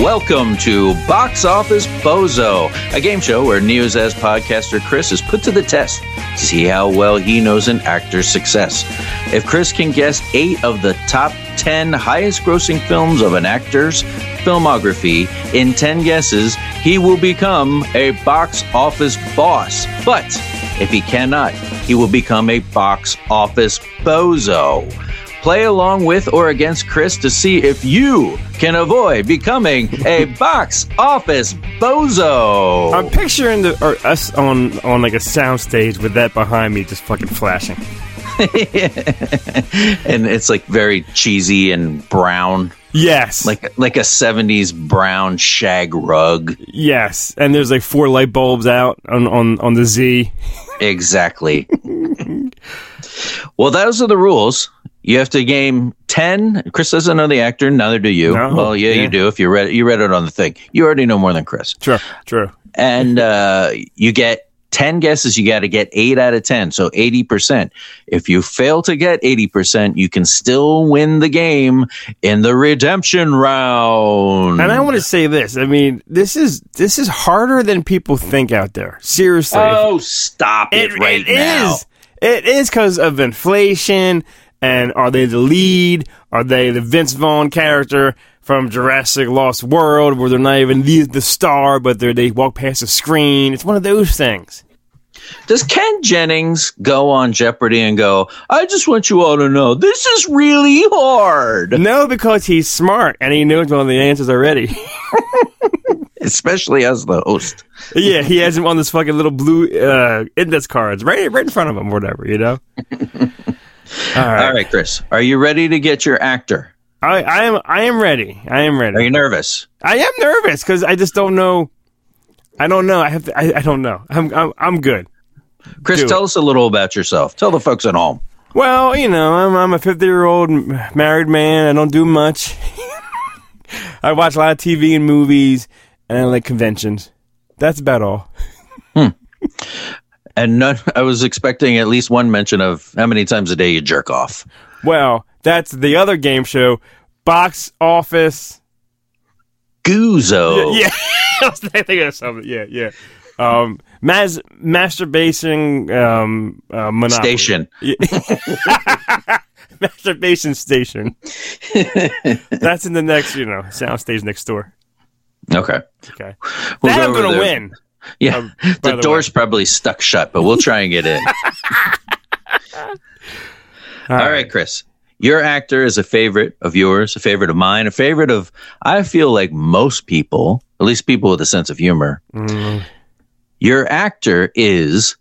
Welcome to Box Office Bozo, a game show where News as podcaster Chris is put to the test to see how well he knows an actor's success. If Chris can guess eight of the top 10 highest grossing films of an actor's filmography in 10 guesses, he will become a box office boss. But if he cannot, he will become a box office bozo. Play along with or against Chris to see if you can avoid becoming a box office bozo. I'm picturing the, or us on on like a soundstage with that behind me, just fucking flashing. and it's like very cheesy and brown, Yes, like like a '70s brown shag rug. yes, and there's like four light bulbs out on on on the Z. Exactly. well, those are the rules. You have to game ten. Chris doesn't know the actor, neither do you. No, well, yeah, yeah. you do. If you read it, you read it on the thing. You already know more than Chris. True, true. and uh, you get 10 guesses you got to get 8 out of 10 so 80% if you fail to get 80% you can still win the game in the redemption round And I want to say this. I mean, this is this is harder than people think out there. Seriously, oh stop it, right it now is. It is because of inflation. And are they the lead? Are they the Vince Vaughn character from Jurassic Lost World, where they're not even the, the star, but they they walk past the screen? It's one of those things. does ken jennings go on jeopardy and go i just want you all to know this is really hard No, because he's smart and he knows all the answers already. especially as the host yeah, he has him on this fucking little blue uh, index cards right, right in front of him, or whatever, you know. all right, all right chris are you ready to get your actor I, I am. I am ready. I am ready. are you nervous I am nervous because I just don't know. I don't know. I have to. I, I don't know. I'm. I'm. I'm good. chris Do it. tell us a little about yourself tell the folks at home Well, you know, I'm. I'm a 50 year old married man. I don't do much. I watch a lot of TV and movies, and I like conventions. That's about all. Hmm. And none, I was expecting at least one mention of how many times a day you jerk off. Well, that's the other game show, Box Office. Goozo. Yeah, I was thinking of something. Yeah, yeah. Um, mas- masturbation um, uh, monopoly. Station. masturbation station. That's in the next, you know, sound stage next door. Okay. Okay, We'll that I'm gonna there. win. Yeah. Um, the the door's probably stuck shut, but we'll try and get in. All right, Chris. Your actor is a favorite of yours, a favorite of mine, a favorite of, I feel like most people, at least people with a sense of humor. Mm, Your actor is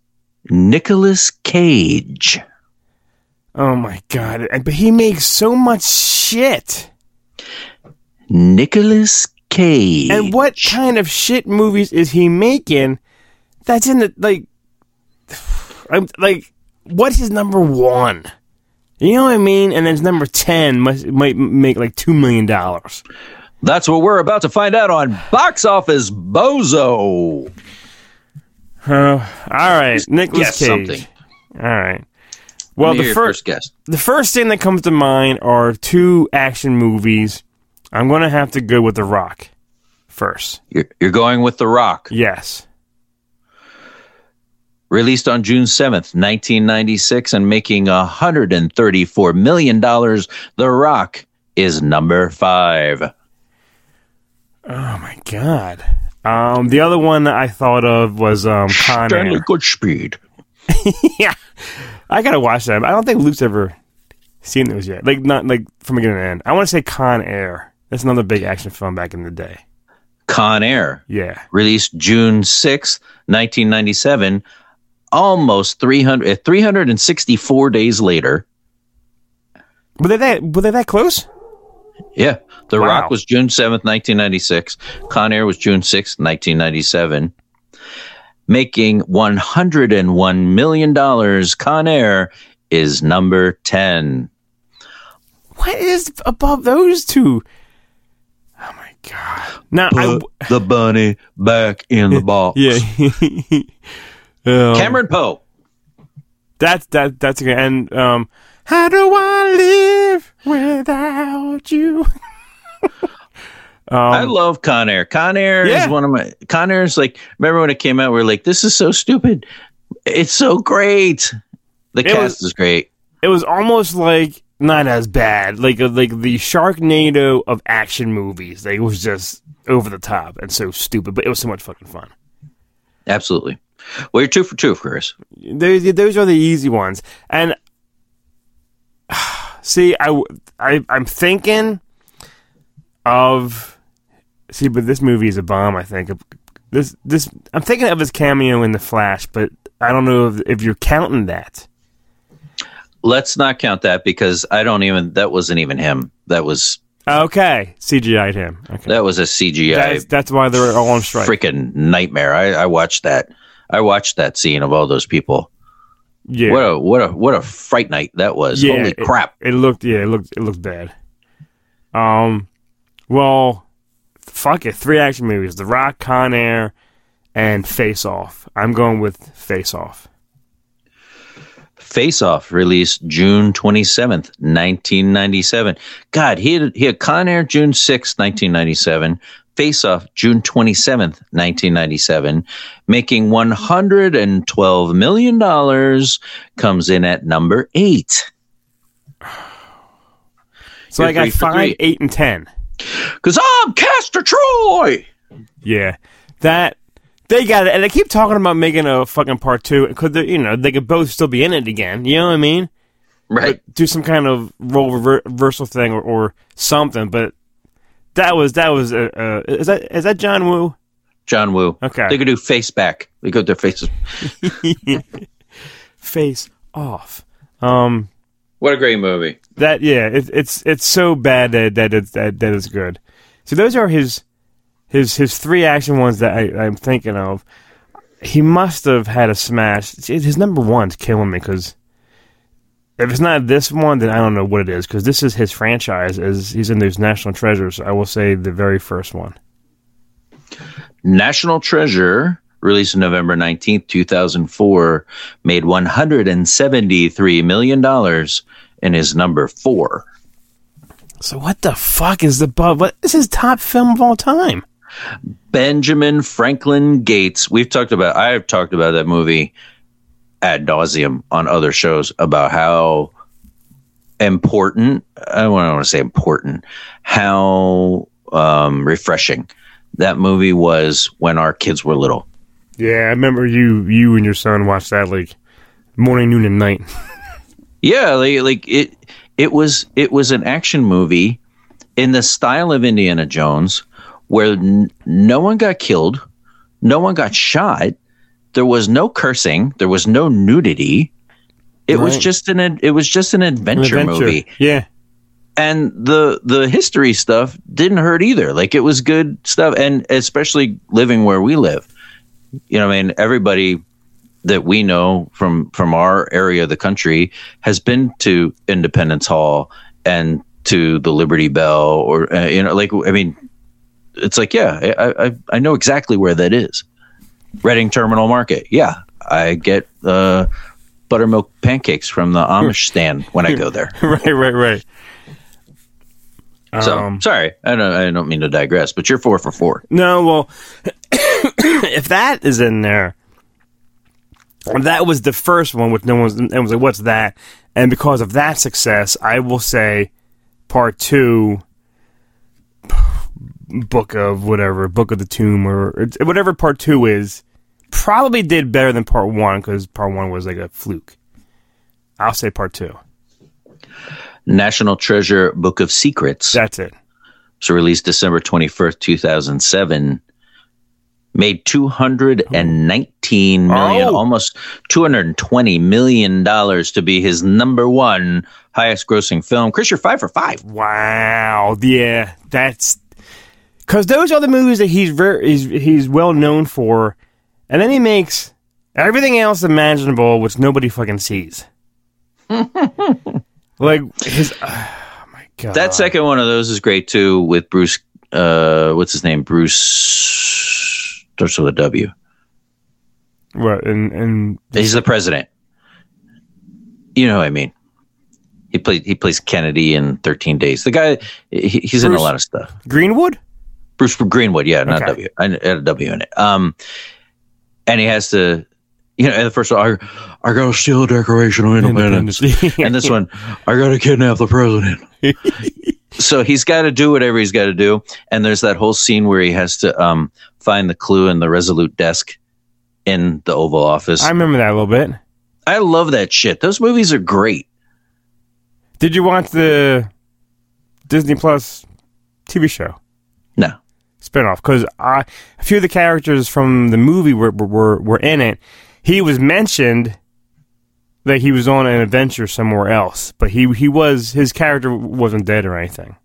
Nicolas Cage. oh my god! But he makes so much shit. Nicolas Cage. And what kind of shit movies is he making? That's in the like, I'm like, what's his number one? You know what I mean? And then his number ten must might make like two million dollars. That's what we're about to find out on Box Office Bozo. Uh, all right, Nicolas Cage. something. All right. Well, the first guess. the first thing that comes to mind are two action movies. I'm gonna have to go with The Rock first. You're, you're going with The Rock. Yes. Released on June 7th, 1996, and making $134 million. The Rock is number five. Oh my god. Um, the other one I thought of was um, Con Stanley Air. Goodspeed. yeah, I gotta watch that. I don't think Luke's ever seen those yet. Like not like from beginning to end. I want to say Con Air. That's another big action film back in the day. Con Air. Yeah. Released June 6th, 1997. Almost 300, uh, 364 days later. Were they that? Were they that close? Yeah. The Wow. Rock was June 7th, 1996. Con Air was June 6th, 1997. Making $101 million. Con Air is number 10. What is above those two? My god! Now I Put the bunny back in the box. yeah. Um, Cameron Poe. That's that. That's good. And um, how do I live without you? I love Con Air. Con Air Yeah. is one of my Con Air is like remember when it came out, we are like, this is so stupid. It's so great. The It cast was- is great. it was almost like not as bad, like uh, like the Sharknado of action movies. Like, it was just over the top and so stupid, but it was so much fucking fun. Absolutely. Well, you're two for two, Chris. Those those are the easy ones, and see, I, I I'm thinking of see, but this movie is a bomb. I think this this I'm thinking of his cameo in the Flash, but I don't know if, if you're counting that. Let's not count that because I don't even that wasn't even him. That was Okay, CGI'd him. Okay, that was a CGI that's, that's why they're all on strike. freaking nightmare. I, I watched that. I watched that scene of all those people. yeah, What a what a what a fright night that was. Yeah, Holy it- crap. It looked yeah, it looked it looked bad. Um well fuck it. Three action movies. The Rock, Con Air, and Face Off. I'm going with Face Off. Face Off released June 27th, 1997. God, he had, he had Con Air June 6th, 1997. Face Off June 27th, 1997, making $112 million, comes in at number eight. So You're I got five, eight, and ten. Because I'm Castor Troy. Yeah. That they got it and they keep talking about making a fucking part two. Could they you know, they could both still be in it again. You know what I mean? Right. do some kind of role rever- reversal thing or, or something. But that was that was uh, uh, is that is that John Woo? John Woo. Okay. They could do face back. They could their faces. Face off. Um, What a great movie. that yeah, it, it's it's so bad that that it's that that is good. So those are his his his three action ones that I, I'm thinking of. He must have had a smash. His number one's killing me because if it's not this one, then I don't know what it is. Because this is his franchise. As he's in those National Treasures, I will say the very first one. National Treasure, released in November 19th, 2004, made $173 million and is number four. So what the fuck is the bu- what is his top film of all time? Benjamin Franklin Gates. We've talked about, I've talked about that movie ad nauseum on other shows about how important, I don't want to say important, how um, refreshing that movie was when our kids were little. Yeah, I remember you you and your son watched that like morning, noon, and night. Yeah, like, like it it was it was an action movie in the style of Indiana Jones where n- no one got killed, no one got shot, there was no cursing, there was no nudity. It was just an it was just an An adventure, movie. Yeah. And the the history stuff didn't hurt either. Like it was good stuff and especially living where we live. You know, I mean everybody that we know from from our area of the country has been to Independence Hall and to the Liberty Bell, or uh, you know, like I mean, it's like yeah, I, I I know exactly where that is. Reading Terminal Market, yeah, I get uh, buttermilk pancakes from the Amish stand when I go there. right, right, right. So Um, sorry, I don't I don't mean to digress, but you're four for four. No, well, if that is in there, that was the first one, which no one's. And was like, "What's that?" And because of that success, I will say, part two, book of whatever, book of the tomb, or, whatever part two is, probably did better than part one because part one was like a fluke. I'll say part two. National Treasure Book of Secrets. That's it. So released December 21st, 2007. Made 219 million, Oh. almost 220 million dollars to be his number one highest grossing film. Chris, you're five for five. Wow. Yeah, that's because those are the movies that he's very he's, he's well known for, and then he makes everything else imaginable, which nobody fucking sees. like his, oh my god. That second one of those is great too with Bruce, uh, what's his name? Bruce, starts with a W. what and and He's the president. You know what I mean? He played, he plays Kennedy in 13 Days. The guy, he, he's in a lot of stuff. Greenwood. Bruce Greenwood, yeah, not Okay. W. I had a W in it. Um, and he has to, you know, and the first one, I, I got to steal Declaration of Independence. and this one, I got to kidnap the president. so he's got to do whatever he's got to do. And there's that whole scene where he has to um, find the clue in the Resolute desk in the Oval Office. I remember that a little bit. I love that shit. Those movies are great. Did you watch the Disney Plus TV show No. Spinoff? Because a few of the characters from the movie were, were were in it. He was mentioned that he was on an adventure somewhere else, but he he was his character wasn't dead or anything.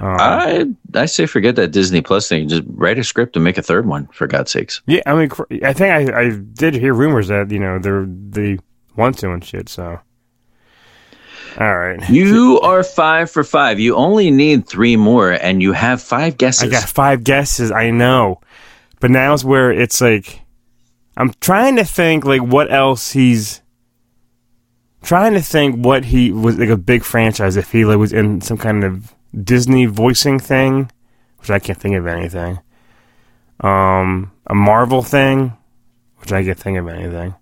Um, I I say forget that Disney Plus thing. Just write a script and make a third one, for God's sakes. yeah, I mean, I think I, I did hear rumors that you know they're they want to and shit. So, all right, You are five for five. You only need three more, and you have five guesses. I got five guesses. I know, but now it's where it's like I'm trying to think like what else he's trying to think what he was like a big franchise if he like, was in some kind of Disney voicing thing, which I can't think of anything. Um, a Marvel thing, which I can't think of anything.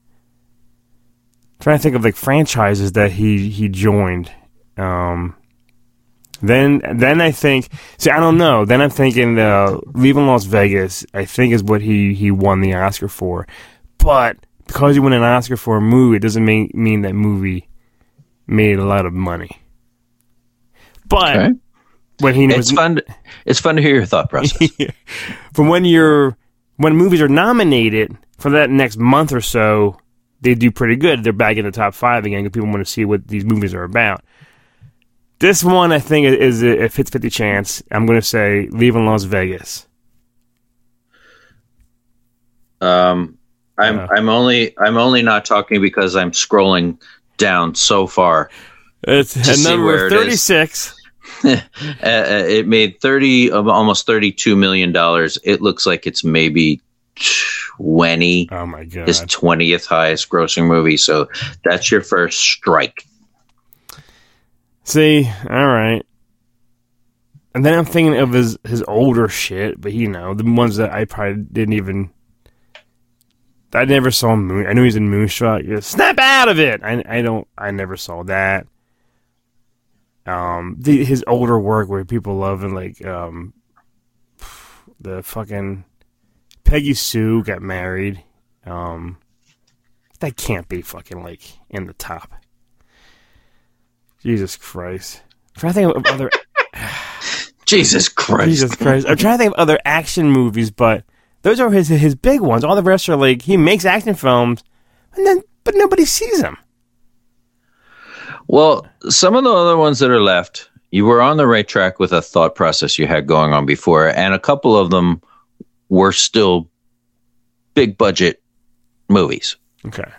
Trying to think of like franchises that he he joined. Um, then then I think see I don't know. Then I'm thinking uh, leaving Las Vegas. I think is what he he won the Oscar for, but because you win an Oscar for a movie, it doesn't mean mean that movie made a lot of money. But Okay. when he It's was fun. To, it's fun to hear your thought process. from when you're when movies are nominated for that next month or so, they do pretty good. They're back in the top five again because people want to see what these movies are about. This one, I think, is a 50-50 chance. I'm going to say Leaving Las Vegas. um, I'm. I'm only I'm only not talking because I'm scrolling down so far. It's a number it is. 36. Uh, uh, it made thirty of almost thirty two million dollars. It looks like it's maybe twenty. Oh, my God. His twentieth highest grossing movie. So that's your first strike. See, all right. And then I'm thinking of his his older shit, but you know the ones that I probably didn't even. I never saw Moon. I knew he's in Moonstruck. Yeah, Snap out of it! I I don't. I never saw that. Um, the, his older work where people love and like um, the fucking Peggy Sue got married. Um, that can't be fucking like in the top. Jesus Christ. I'm trying to think of other Jesus Christ. Jesus Christ. I'm trying to think of other action movies, but those are his his big ones. All the rest are like he makes action films, and then but nobody sees him. Well, some of the other ones that are left, you were on the right track with a thought process you had going on before, and a couple of them were still big budget movies. Okay.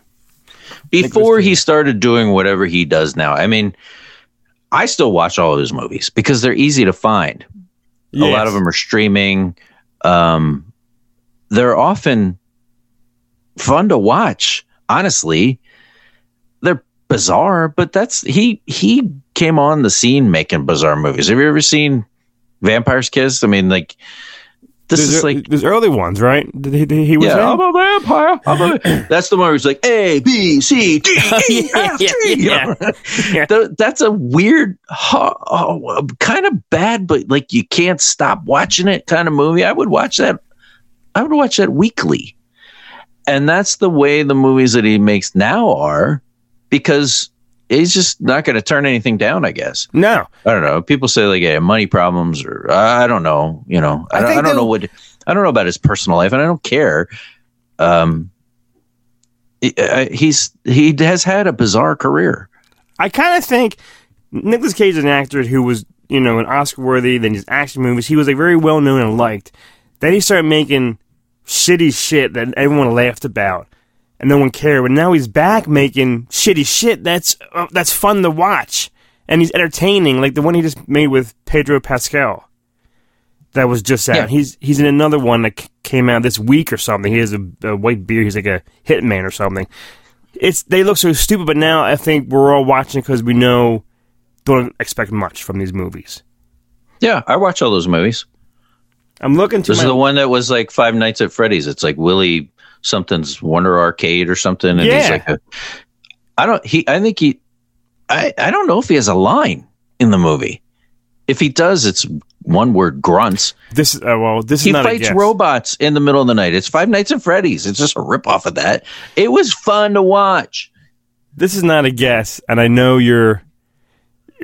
Before he started doing whatever he does now. I mean, I still watch all of his movies because they're easy to find. A lot of them are streaming. Um, they're often fun to watch. Honestly, they're bizarre, but that's he he came on the scene making bizarre movies. Have you ever seen Vampire's Kiss? I mean, like this There's, is like there's early ones, right? He, he was yeah, I'm in? a vampire. I'm a, that's the one where he's like A B C D E F G. Yeah, yeah. Th- That's a weird, ho- oh, kind of bad, but like you can't stop watching it kind of movie. I would watch that. I would watch that weekly, and that's the way the movies that he makes now are, because he's just not going to turn anything down. I guess No, I don't know. People say like yeah, money problems, or I don't know. You know, I, I don't, I don't know what I don't know about his personal life, and I don't care. Um, uh, he's he has had a bizarre career. I kind of think Nicolas Cage is an actor who was, you know, an Oscar worthy, then his action movies. He was like very well known and liked. Then he started making shitty shit that everyone laughed about, and no one cared. But now he's back making shitty shit that's uh, that's fun to watch, and he's entertaining, like the one he just made with Pedro Pascal. That was just out. Yeah. He's he's in another one that c- came out this week or something. He has a, a white beard. He's like a hitman or something it's they look so stupid, but now I think we're all watching because we know don't expect much from these movies. Yeah, I watch all those movies. I'm looking to This my, is the one that was like Five Nights at Freddy's. It's like Willie something's Wonder Arcade or something, and he's Yeah. like a. I don't. He. I think he. I. I don't know if he has a line in the movie. If he does, it's one word grunts. this. Uh, well, this is He not a fights robots in the middle of the night. It's Five Nights at Freddy's. It's just a rip off of that. It was fun to watch. This is not a guess, and I know you're.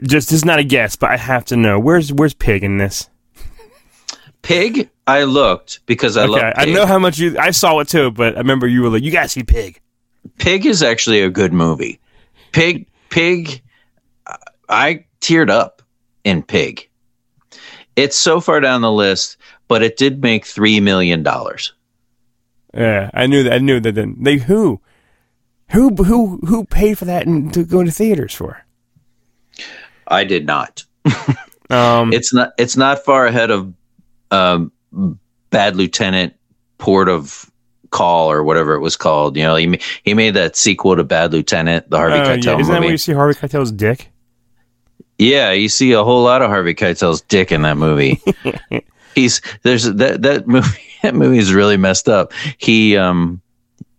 Just this is not a guess, but I have to know where's where's Pig in this. Pig. I looked because I love. Okay, I know how much you. I saw it too, but I remember you were like, "You gotta see Pig." Pig is actually a good movie. Pig, Pig, I teared up in Pig. It's so far down the list, but it did make three million dollars. Yeah, I knew that. I knew that. Then they who, who, who, who paid for that and to go to theaters for? I did not. Um, It's not. It's not far ahead of um, Bad Lieutenant, Port of Call, or whatever it was called. You know, he he made that sequel to Bad Lieutenant, the Harvey oh, Keitel yeah. Isn't that where you see Harvey Keitel's dick? Yeah, you see a whole lot of Harvey Keitel's dick in that movie. He's there's that that movie that movie is really messed up. He um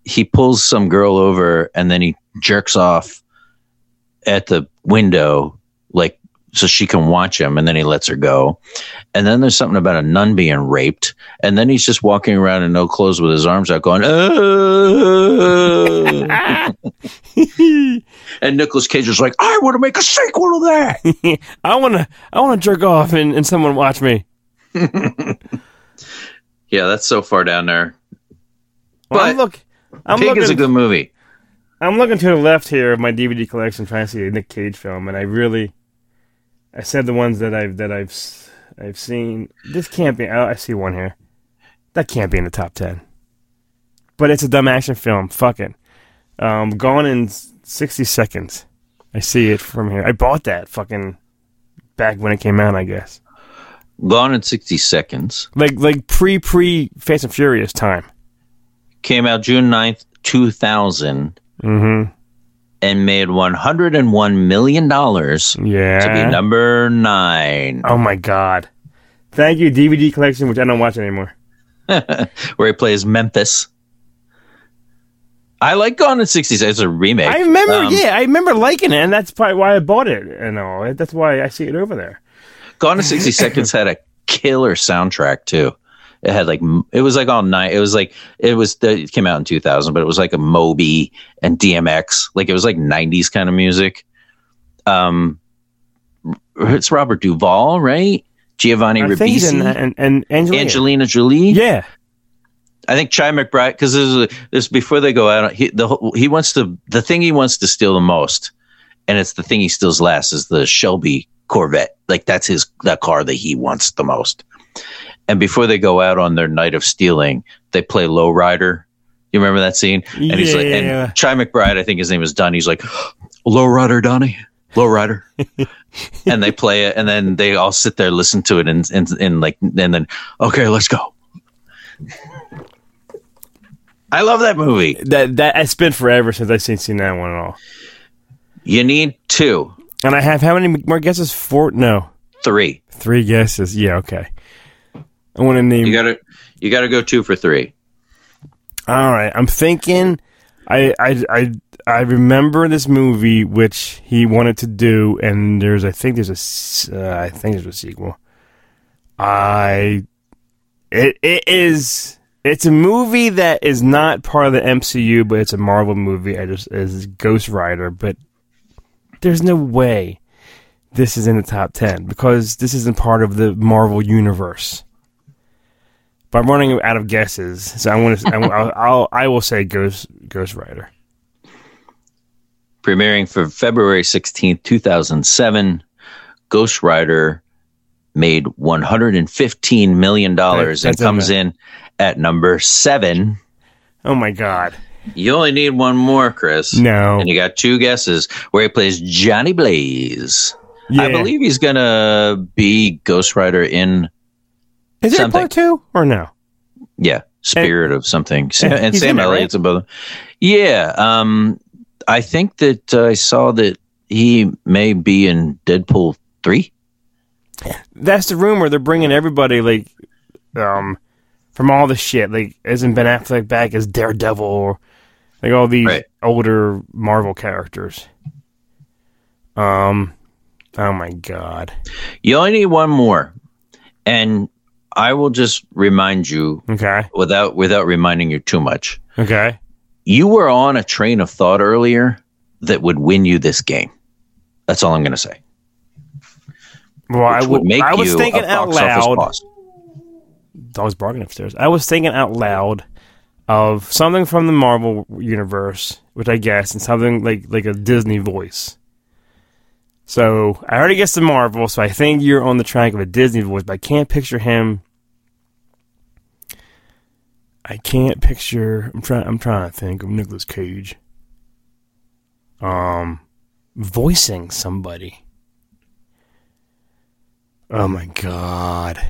he pulls some girl over and then he jerks off at the window like so she can watch him and then he lets her go. And then there's something about a nun being raped and then he's just walking around in no clothes with his arms out going "Ah." and Nicolas Cage is like I want to make a sequel to that. I wanna, I wanna jerk off and, and someone watch me. Yeah, that's so far down there. Well, I'm But look, I'm Pig looking, is a good movie. I'm looking to the left here of my DVD collection, trying to see a Nick Cage film, and I really, I said the ones that I've that I've I've seen. This can't be. Oh, I see one here. That can't be in the top ten. But it's a dumb action film. Fuck it. Um, gone in sixty seconds. I see it from here. I bought that fucking back when it came out. I guess Gone in 60 Seconds like like pre pre Fast and Furious time. came out June 9th, 2000, Mm-hmm. And made $101 million yeah. to be number nine, oh my god. Thank you, DVD collection, which I don't watch anymore. where he plays Memphis. I like Gone in 60 Seconds. It's a remake. I remember, Um, yeah, I remember liking it, and that's probably why I bought it. And all that's why I see it over there. Gone in 60 Seconds had a killer soundtrack, too. It had like it was like all night. It was like it was it came out in 2000, but it was like a Moby and DMX. Like it was like 90s kind of music. Um, it's Robert Duvall, right? Giovanni I think he's in Ribisi, that, and, and Angelina. Angelina Jolie. Yeah, I think Chi McBride because this is this before they go out. He the he wants to the thing he wants to steal the most, and it's the thing he steals last is the Shelby Corvette. Like that's his that car that he wants the most. And before they go out on their night of stealing, they play Lowrider. You remember that scene? And he's like, Yeah. and Chi McBride, I think his name is Don. He's like, Low Lowrider, Donnie, Lowrider. and they play it, and then they all sit there, listen to it, and and, and like, and then okay, let's go. I love that movie. that that it's been forever since I've seen seen that one at all. You need two, And I have how many more guesses? Four? No, three. three guesses. Yeah, okay. I want to name. You gotta, you gotta go two for three. All right, I'm thinking. I I I I remember this movie which he wanted to do, and there's I think there's a uh, I think there's a sequel. I it it is it's a movie that is not part of the MCU, but it's a Marvel movie. I just is Ghost Rider, but there's no way this is in the top ten because this isn't part of the Marvel universe. But I'm running out of guesses, so I want to. I'll, I'll I will say Ghost Ghost Rider. Premiering for February sixteenth, two thousand seven. Ghost Rider made one hundred and fifteen million dollars and comes in at number seven. Oh my god! You only need one more, Chris. No, And you got two guesses where he plays Johnny Blaze. yeah. I believe he's gonna be Ghost Rider in is a part two or no? yeah, Spirit of something. Sam, and and Sam it, right? Elliott's above. Yeah, um, I think that uh, I saw that he may be in Deadpool three. That's the rumor. They're bringing everybody like um, from all the shit. Like, isn't Ben Affleck back as Daredevil or like all these Right. older Marvel characters? Um, oh my god. You only need one more, and I will just remind you Okay, without without reminding you too much. okay. You were on a train of thought earlier that would win you this game. That's all I'm going to say. Well, I Which would. would make I was you thinking out loud. Dog's barking upstairs. I was thinking out loud of something from the Marvel universe, which I guess, and something like like a Disney voice. So I already guessed the Marvel, so I think you're on the track of a Disney voice, but I can't picture him. I can't picture. I'm trying. I'm trying to think of Nicolas Cage. Um, voicing somebody. Oh my god.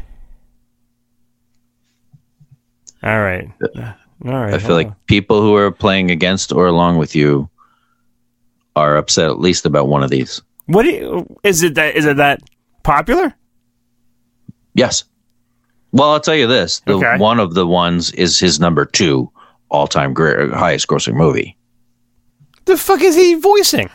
All right. All right. I feel like people who are playing against or along with you are upset at least about one of these. What do you, is it that is it that popular? Yes. Well, I'll tell you this: the Okay. one of the ones is his number two all-time great, highest grossing movie. The fuck is he voicing?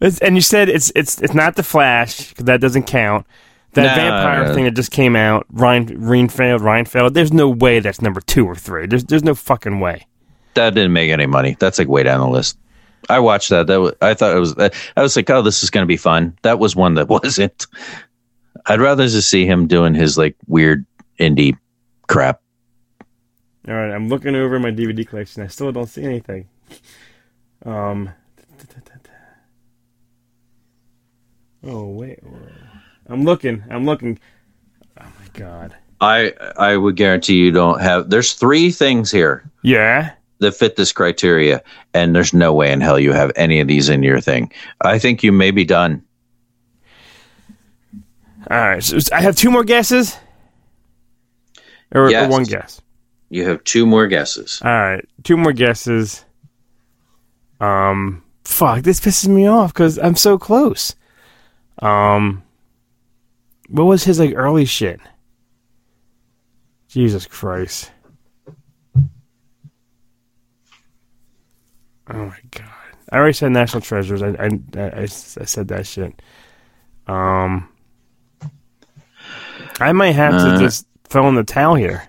It's, and you said it's it's it's not the Flash because that doesn't count. That No, vampire no. thing that just came out, Ryan Renfield, Renfield. There's no way that's number two or three. There's there's no fucking way. That didn't make any money. That's like way down the list. I watched that. That was, I thought it was. I was like, oh, this is going to be fun. That was one that wasn't. I'd rather just see him doing his like weird indie crap. All right, I'm looking over my DVD collection. I still don't see anything. Um. Oh wait, I'm looking. I'm looking. Oh my god. I I would guarantee you don't have. There's three things here Yeah. That fit this criteria, and there's no way in hell you have any of these in your thing. I think you may be done. All right. So I have two more guesses. Or, or one guess. You have two more guesses. All right, two more guesses. Um, fuck, this pisses me off because I'm so close. Um, what was his like early shit? Jesus Christ! Oh my god! I already said National Treasures. I I, I, I said that shit. Um, I might have to Uh. just throw in the towel here.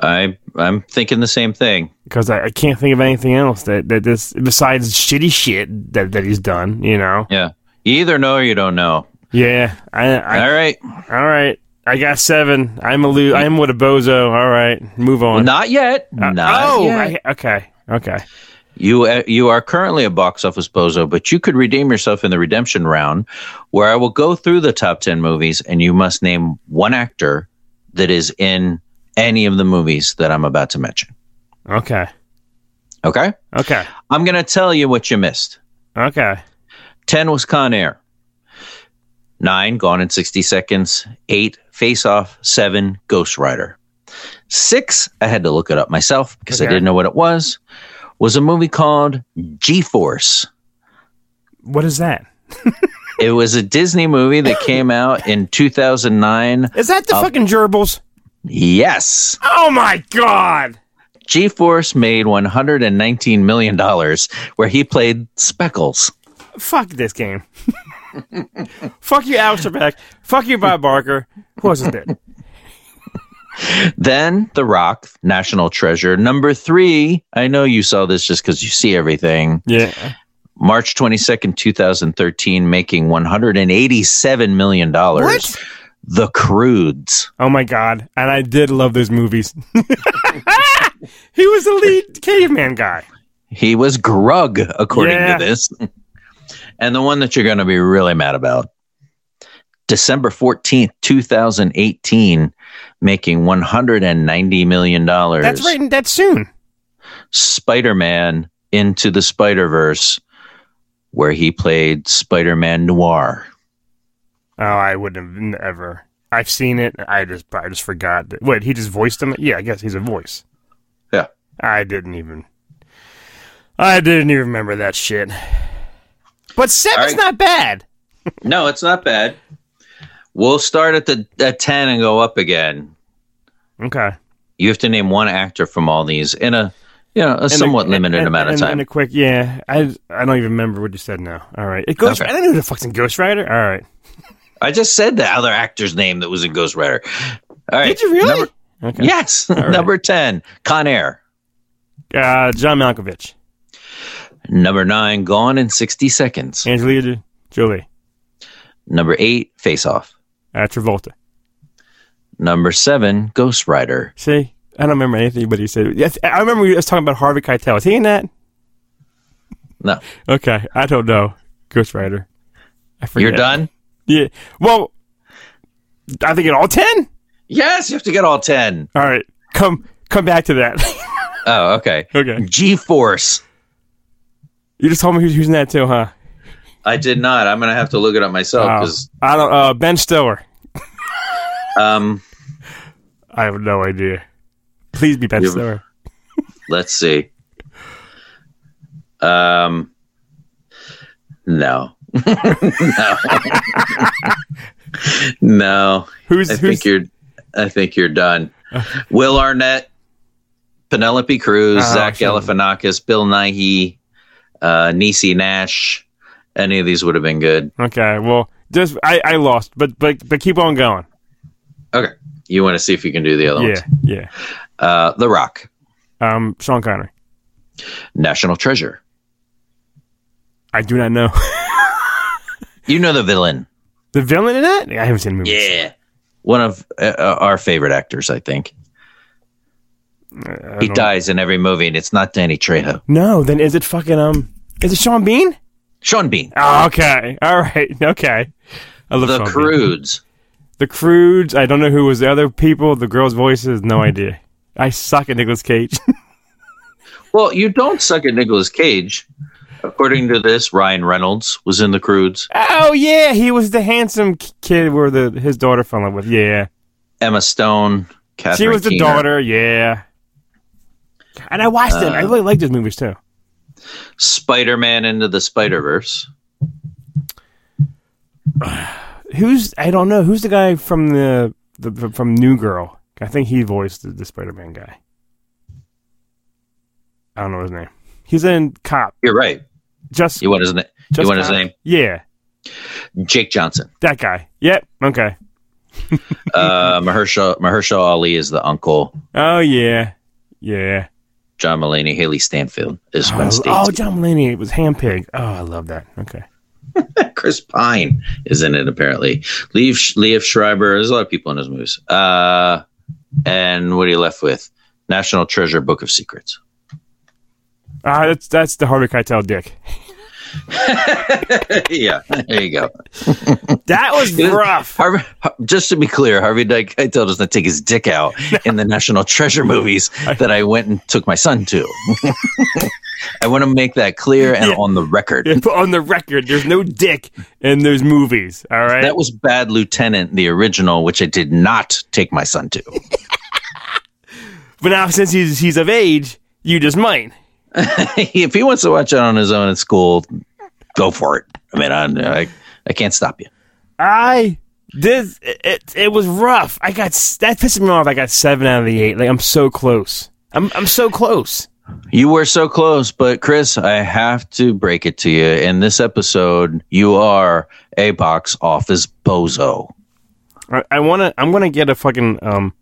I I'm thinking the same thing. because I, I can't think of anything else that, that this besides shitty shit that, that he's done. You know? Yeah. You either know or you don't know. Yeah. I, I All right. all right. I got seven. I'm a lo- I'm with a bozo. All right, move on. Not yet. Uh, Not oh, yet. I, okay, okay. You uh, you are currently a box office bozo, but you could redeem yourself in the redemption round, where I will go through the top ten movies, and you must name one actor that is in any of the movies that I'm about to mention. Okay, Okay, okay, I'm going to tell you what you missed. okay. Ten was Con Air. Nine, Gone in 60 Seconds. Eight, Face Off. Seven, Ghost Rider. Six, I had to look it up myself because I didn't know what it was, was a movie called G Force. What is that? It was a Disney movie that came out in 2009. Is that the uh, fucking gerbils? Yes. Oh my god! G Force made $119 million where he played Speckles. Fuck this game. Fuck you, Alex Trebek. Fuck you, Bob Barker. Who else is dead? Then The Rock, National Treasure. Number three, I know you saw this just because you see everything. Yeah. March 22nd, 2013, making $187 million. What? The Croods. Oh my god! And I did love those movies. he was the lead caveman guy. He was Grug, according Yeah. to this. and the one that you're going to be really mad about December 14th, 2018, making $190 million. That's right. That's soon. Spider Man Into the Spider Verse, where he played Spider Man Noir. Oh, I wouldn't have ever. I've seen it. I just, I just forgot. That, wait, he just voiced him. Yeah, I guess he's a voice. Yeah. I didn't even. I didn't even remember that shit. But seven's right. not bad. No, it's not bad. We'll start at the at ten and go up again. Okay. You have to name one actor from all these in a you know a somewhat a- limited in- amount of in- time. In a quick, yeah. I I don't even remember what you said now. All right. It goes. Okay. I don't know who the fuck's in Ghost Rider. All right. I just said the other actor's name that was in Ghost Rider. All right. Did you really? Number- okay. yes. right. Number ten, Con Air. Uh, John Malkovich, Number nine, Gone in sixty seconds. Angelina Jolie, Number eight, Face Off. Uh, Travolta. Number seven, Ghost Rider. See, I don't remember anything but he said. Yes, I remember we was talking about Harvey Keitel. Is he in that? No, Okay, I don't know. Ghost Rider. I forget. you're done. Yeah. Well, I think it all ten. Yes, you have to get all ten. All right, come come back to that. Oh, okay. okay. G Force. You just told me who's, who's in that too, huh? I did not. I'm gonna have to look it up myself Oh, because I don't. Uh, Ben Stiller. um, I have no idea. Please be Ben Stiller. let's see. Um, no, no, no. Who's I who's think you're. I think you're done. Will Arnett, Penelope Cruz, Oh, Zach. Galifianakis, Bill Nighy, uh, Niecy Nash. Any of these would have been good. okay? Well, just I, I lost, but but but keep on going. Okay, you want to see if you can do the other Yeah, ones? yeah. Uh, the Rock, Um, Sean Connery. National Treasure. I do not know You know the villain. the villain in that. I haven't seen the movie. Yeah, one of uh, uh, our favorite actors, I think. I He dies in every movie, and it's not Danny Trejo. No, then is it fucking um? Is it Sean Bean? Sean Bean, Oh, okay, all right, okay. I love The Sean Bean. Croods. The Croods. I don't know who was the other people. The girls' voices. No idea. I suck at Nicolas Cage. Well, you don't suck at Nicolas Cage. According to this, Ryan Reynolds was in The Croods. oh yeah, he was the handsome kid where the his daughter fell in love with. Yeah, Emma Stone. Catherine she was the Keener. daughter. Yeah. And I watched it. I Uh, really liked those movies too. Spider Man into the Spider Verse. Who's I don't know. Who's the guy from the, the from New Girl? I think he voiced the, the Spider Man guy. I don't know his name. He's in Cop. You're right. Just You want his name? You want his name? Yeah, Jake Johnson. that guy. Yep. Okay. Uh, Mahershala, Mahershala Ali is the uncle. Oh yeah, yeah. John Mulaney, Hailee Steinfeld is Oh, Stacy. oh, John Mulaney. It was Handpig. Oh, I love that. Okay. Chris Pine is in it apparently. Liev Liev Schreiber. There's a lot of people in his movies. Uh, and what are you left with? National Treasure: Book of Secrets. Ah, that's that's the Harvey Keitel dick. yeah, there you go. That was rough. Harvey, just to be clear, Harvey Dike Keitel does not to take his dick out in the National Treasure movies that I went and took my son to. I want to make that clear and Yeah. on the record. Yeah, on the record, there's no dick in those movies. All right. That was Bad Lieutenant, the original, which I did not take my son to. but now since he's he's of age, you just might. if he wants to watch it on his own at school, go for it. I mean, I, I, I can't stop you. I this it, it was rough. I got that pissed me off. I got seven out of the eight. Like I'm so close. I'm I'm so close. You were so close, but Chris, I have to break it to you. In this episode, you are a box office bozo. I, I wanna I'm gonna get a fucking um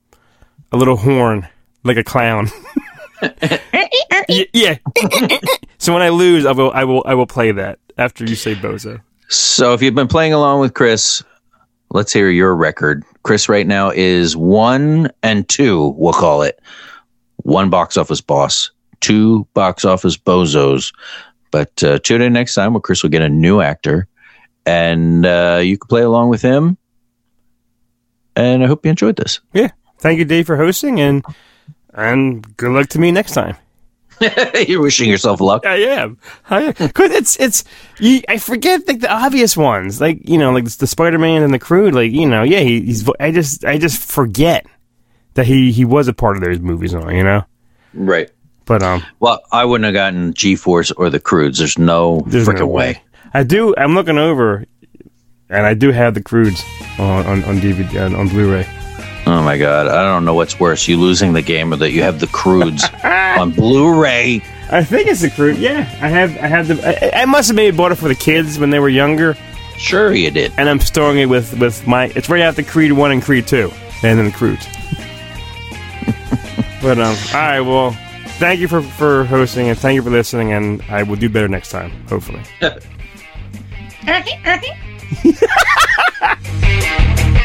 a little horn like a clown. Yeah. so when I lose, I will I will I will play that after you say bozo. So if you've been playing along with Chris, let's hear your record. Chris right now is one and two, we'll call it. One box office boss, two box office bozos. But uh, tune in next time where Chris will get a new actor and uh, you can play along with him. And I hope you enjoyed this. Yeah. Thank you, Dave, for hosting and and good luck to me next time. You're wishing yourself luck. I am. I am. Cause it's it's you, I forget like the obvious ones, like you know, like the Spider Man and the Crew. Like you know, yeah, he, he's. I just I just forget that he he was a part of those movies and all. You know, Right. but um, Well, I wouldn't have gotten G Force or the Croods. There's no there's freaking no way. way. I do. I'm looking over, and I do have the Croods on on, on DVD on, on Blu-ray. Oh my god, I don't know what's worse, you losing the game or that you have the Croods on Blu-ray. I think it's the Crude. Yeah, I have. I have the. I, I must have maybe bought it for the kids when they were younger, Sure you did. and I'm storing it with with my. It's right after Creed One and Creed Two, and then the Croods. but um, all right. Well, thank you for for hosting and thank you for listening, and I will do better next time, hopefully.